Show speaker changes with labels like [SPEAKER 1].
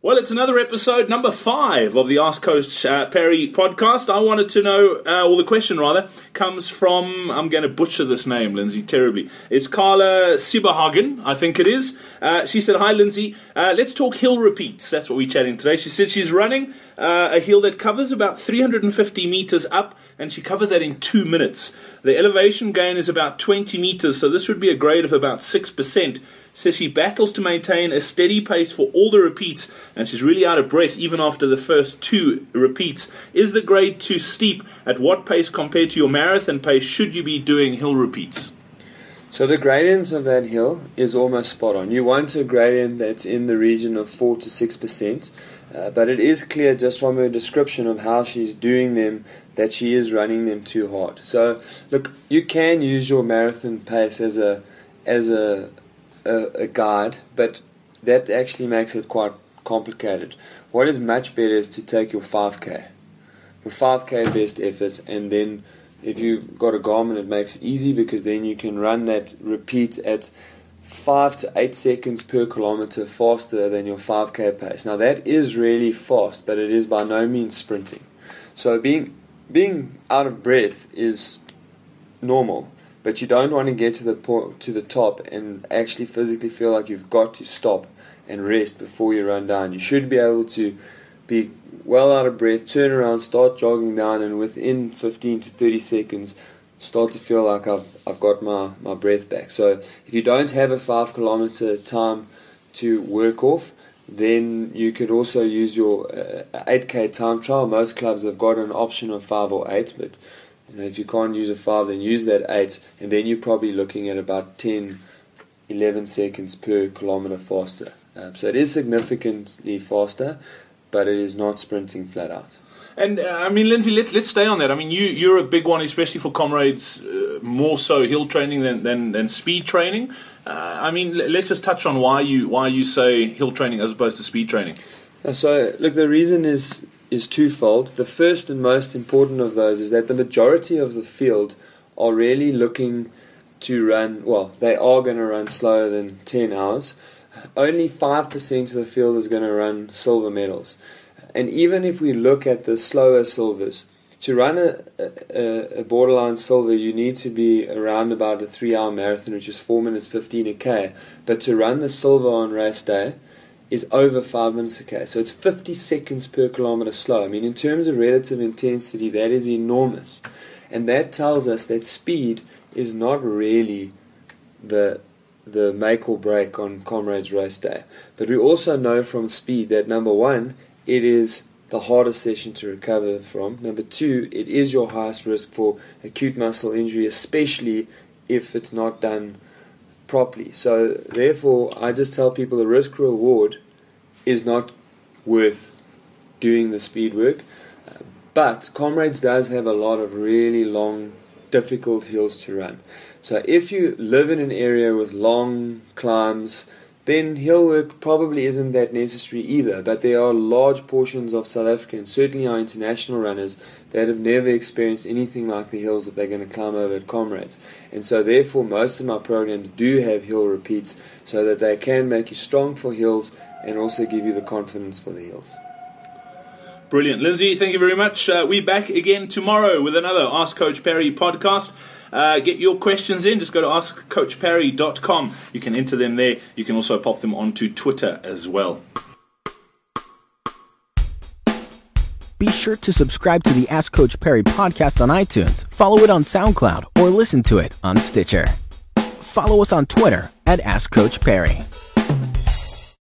[SPEAKER 1] Well, it's another episode, number five of the Ask Coach uh, Parry podcast. I wanted to know, uh, well, the question rather, comes from, I'm going to butcher this name, Lindsay, terribly. It's Carla Siberhagen, I think it is. Uh, she said, Hi, Lindsay. Uh, let's talk hill repeats. That's what we're chatting today. She said she's running uh, a hill that covers about 350 meters up, and she covers that in two minutes. The elevation gain is about 20 meters, so this would be a grade of about 6% says she battles to maintain a steady pace for all the repeats and she's really out of breath even after the first two repeats. Is the grade too steep? At what pace compared to your marathon pace should you be doing hill repeats?
[SPEAKER 2] So the gradients of that hill is almost spot on. You want a gradient that's in the region of 4 to 6%, uh, but it is clear just from her description of how she's doing them that she is running them too hard. So look, you can use your marathon pace as a as a a, a guide, but that actually makes it quite complicated. What is much better is to take your 5k, your 5k best efforts, and then if you've got a Garmin, it makes it easy because then you can run that repeat at five to eight seconds per kilometer faster than your 5k pace. Now that is really fast, but it is by no means sprinting. So being being out of breath is normal but you don't want to get to the to the top and actually physically feel like you've got to stop and rest before you run down. You should be able to be well out of breath, turn around, start jogging down, and within 15 to 30 seconds, start to feel like I've, I've got my, my breath back. So if you don't have a 5 kilometer time to work off, then you could also use your uh, 8k time trial. Most clubs have got an option of 5 or 8, but you know, if you can't use a 5, then use that 8, and then you're probably looking at about 10, 11 seconds per kilometer faster. Um, so it is significantly faster, but it is not sprinting flat out.
[SPEAKER 1] And uh, I mean, Lindsay, let, let's stay on that. I mean, you, you're a big one, especially for comrades, uh, more so hill training than, than, than speed training. Uh, I mean, let's just touch on why you why you say hill training as opposed to speed training.
[SPEAKER 2] Uh, so, look, the reason is is twofold. The first and most important of those is that the majority of the field are really looking to run, well, they are going to run slower than 10 hours. Only 5% of the field is going to run silver medals. And even if we look at the slower silvers, to run a, a, a borderline silver, you need to be around about a three hour marathon, which is 4 minutes 15 a K. But to run the silver on race day, is over five minutes a k. So it's 50 seconds per kilometer slow. I mean, in terms of relative intensity, that is enormous. And that tells us that speed is not really the the make or break on Comrades Race Day. But we also know from speed that number one, it is the hardest session to recover from. Number two, it is your highest risk for acute muscle injury, especially if it's not done properly. So therefore, I just tell people the risk reward is not worth doing the speed work. But Comrades does have a lot of really long, difficult hills to run. So if you live in an area with long climbs, then hill work probably isn't that necessary either. But there are large portions of South Africa, and certainly our international runners, that have never experienced anything like the hills that they're going to climb over at Comrades. And so, therefore, most of my programs do have hill repeats so that they can make you strong for hills and also give you the confidence for the hills.
[SPEAKER 1] Brilliant. Lindsay, thank you very much. Uh, we're back again tomorrow with another Ask Coach Parry podcast. Uh, get your questions in. Just go to askcoachparry.com. You can enter them there. You can also pop them onto Twitter as well.
[SPEAKER 3] Be sure to subscribe to the Ask Coach Parry podcast on iTunes, follow it on SoundCloud, or listen to it on Stitcher. Follow us on Twitter at Ask Coach Parry.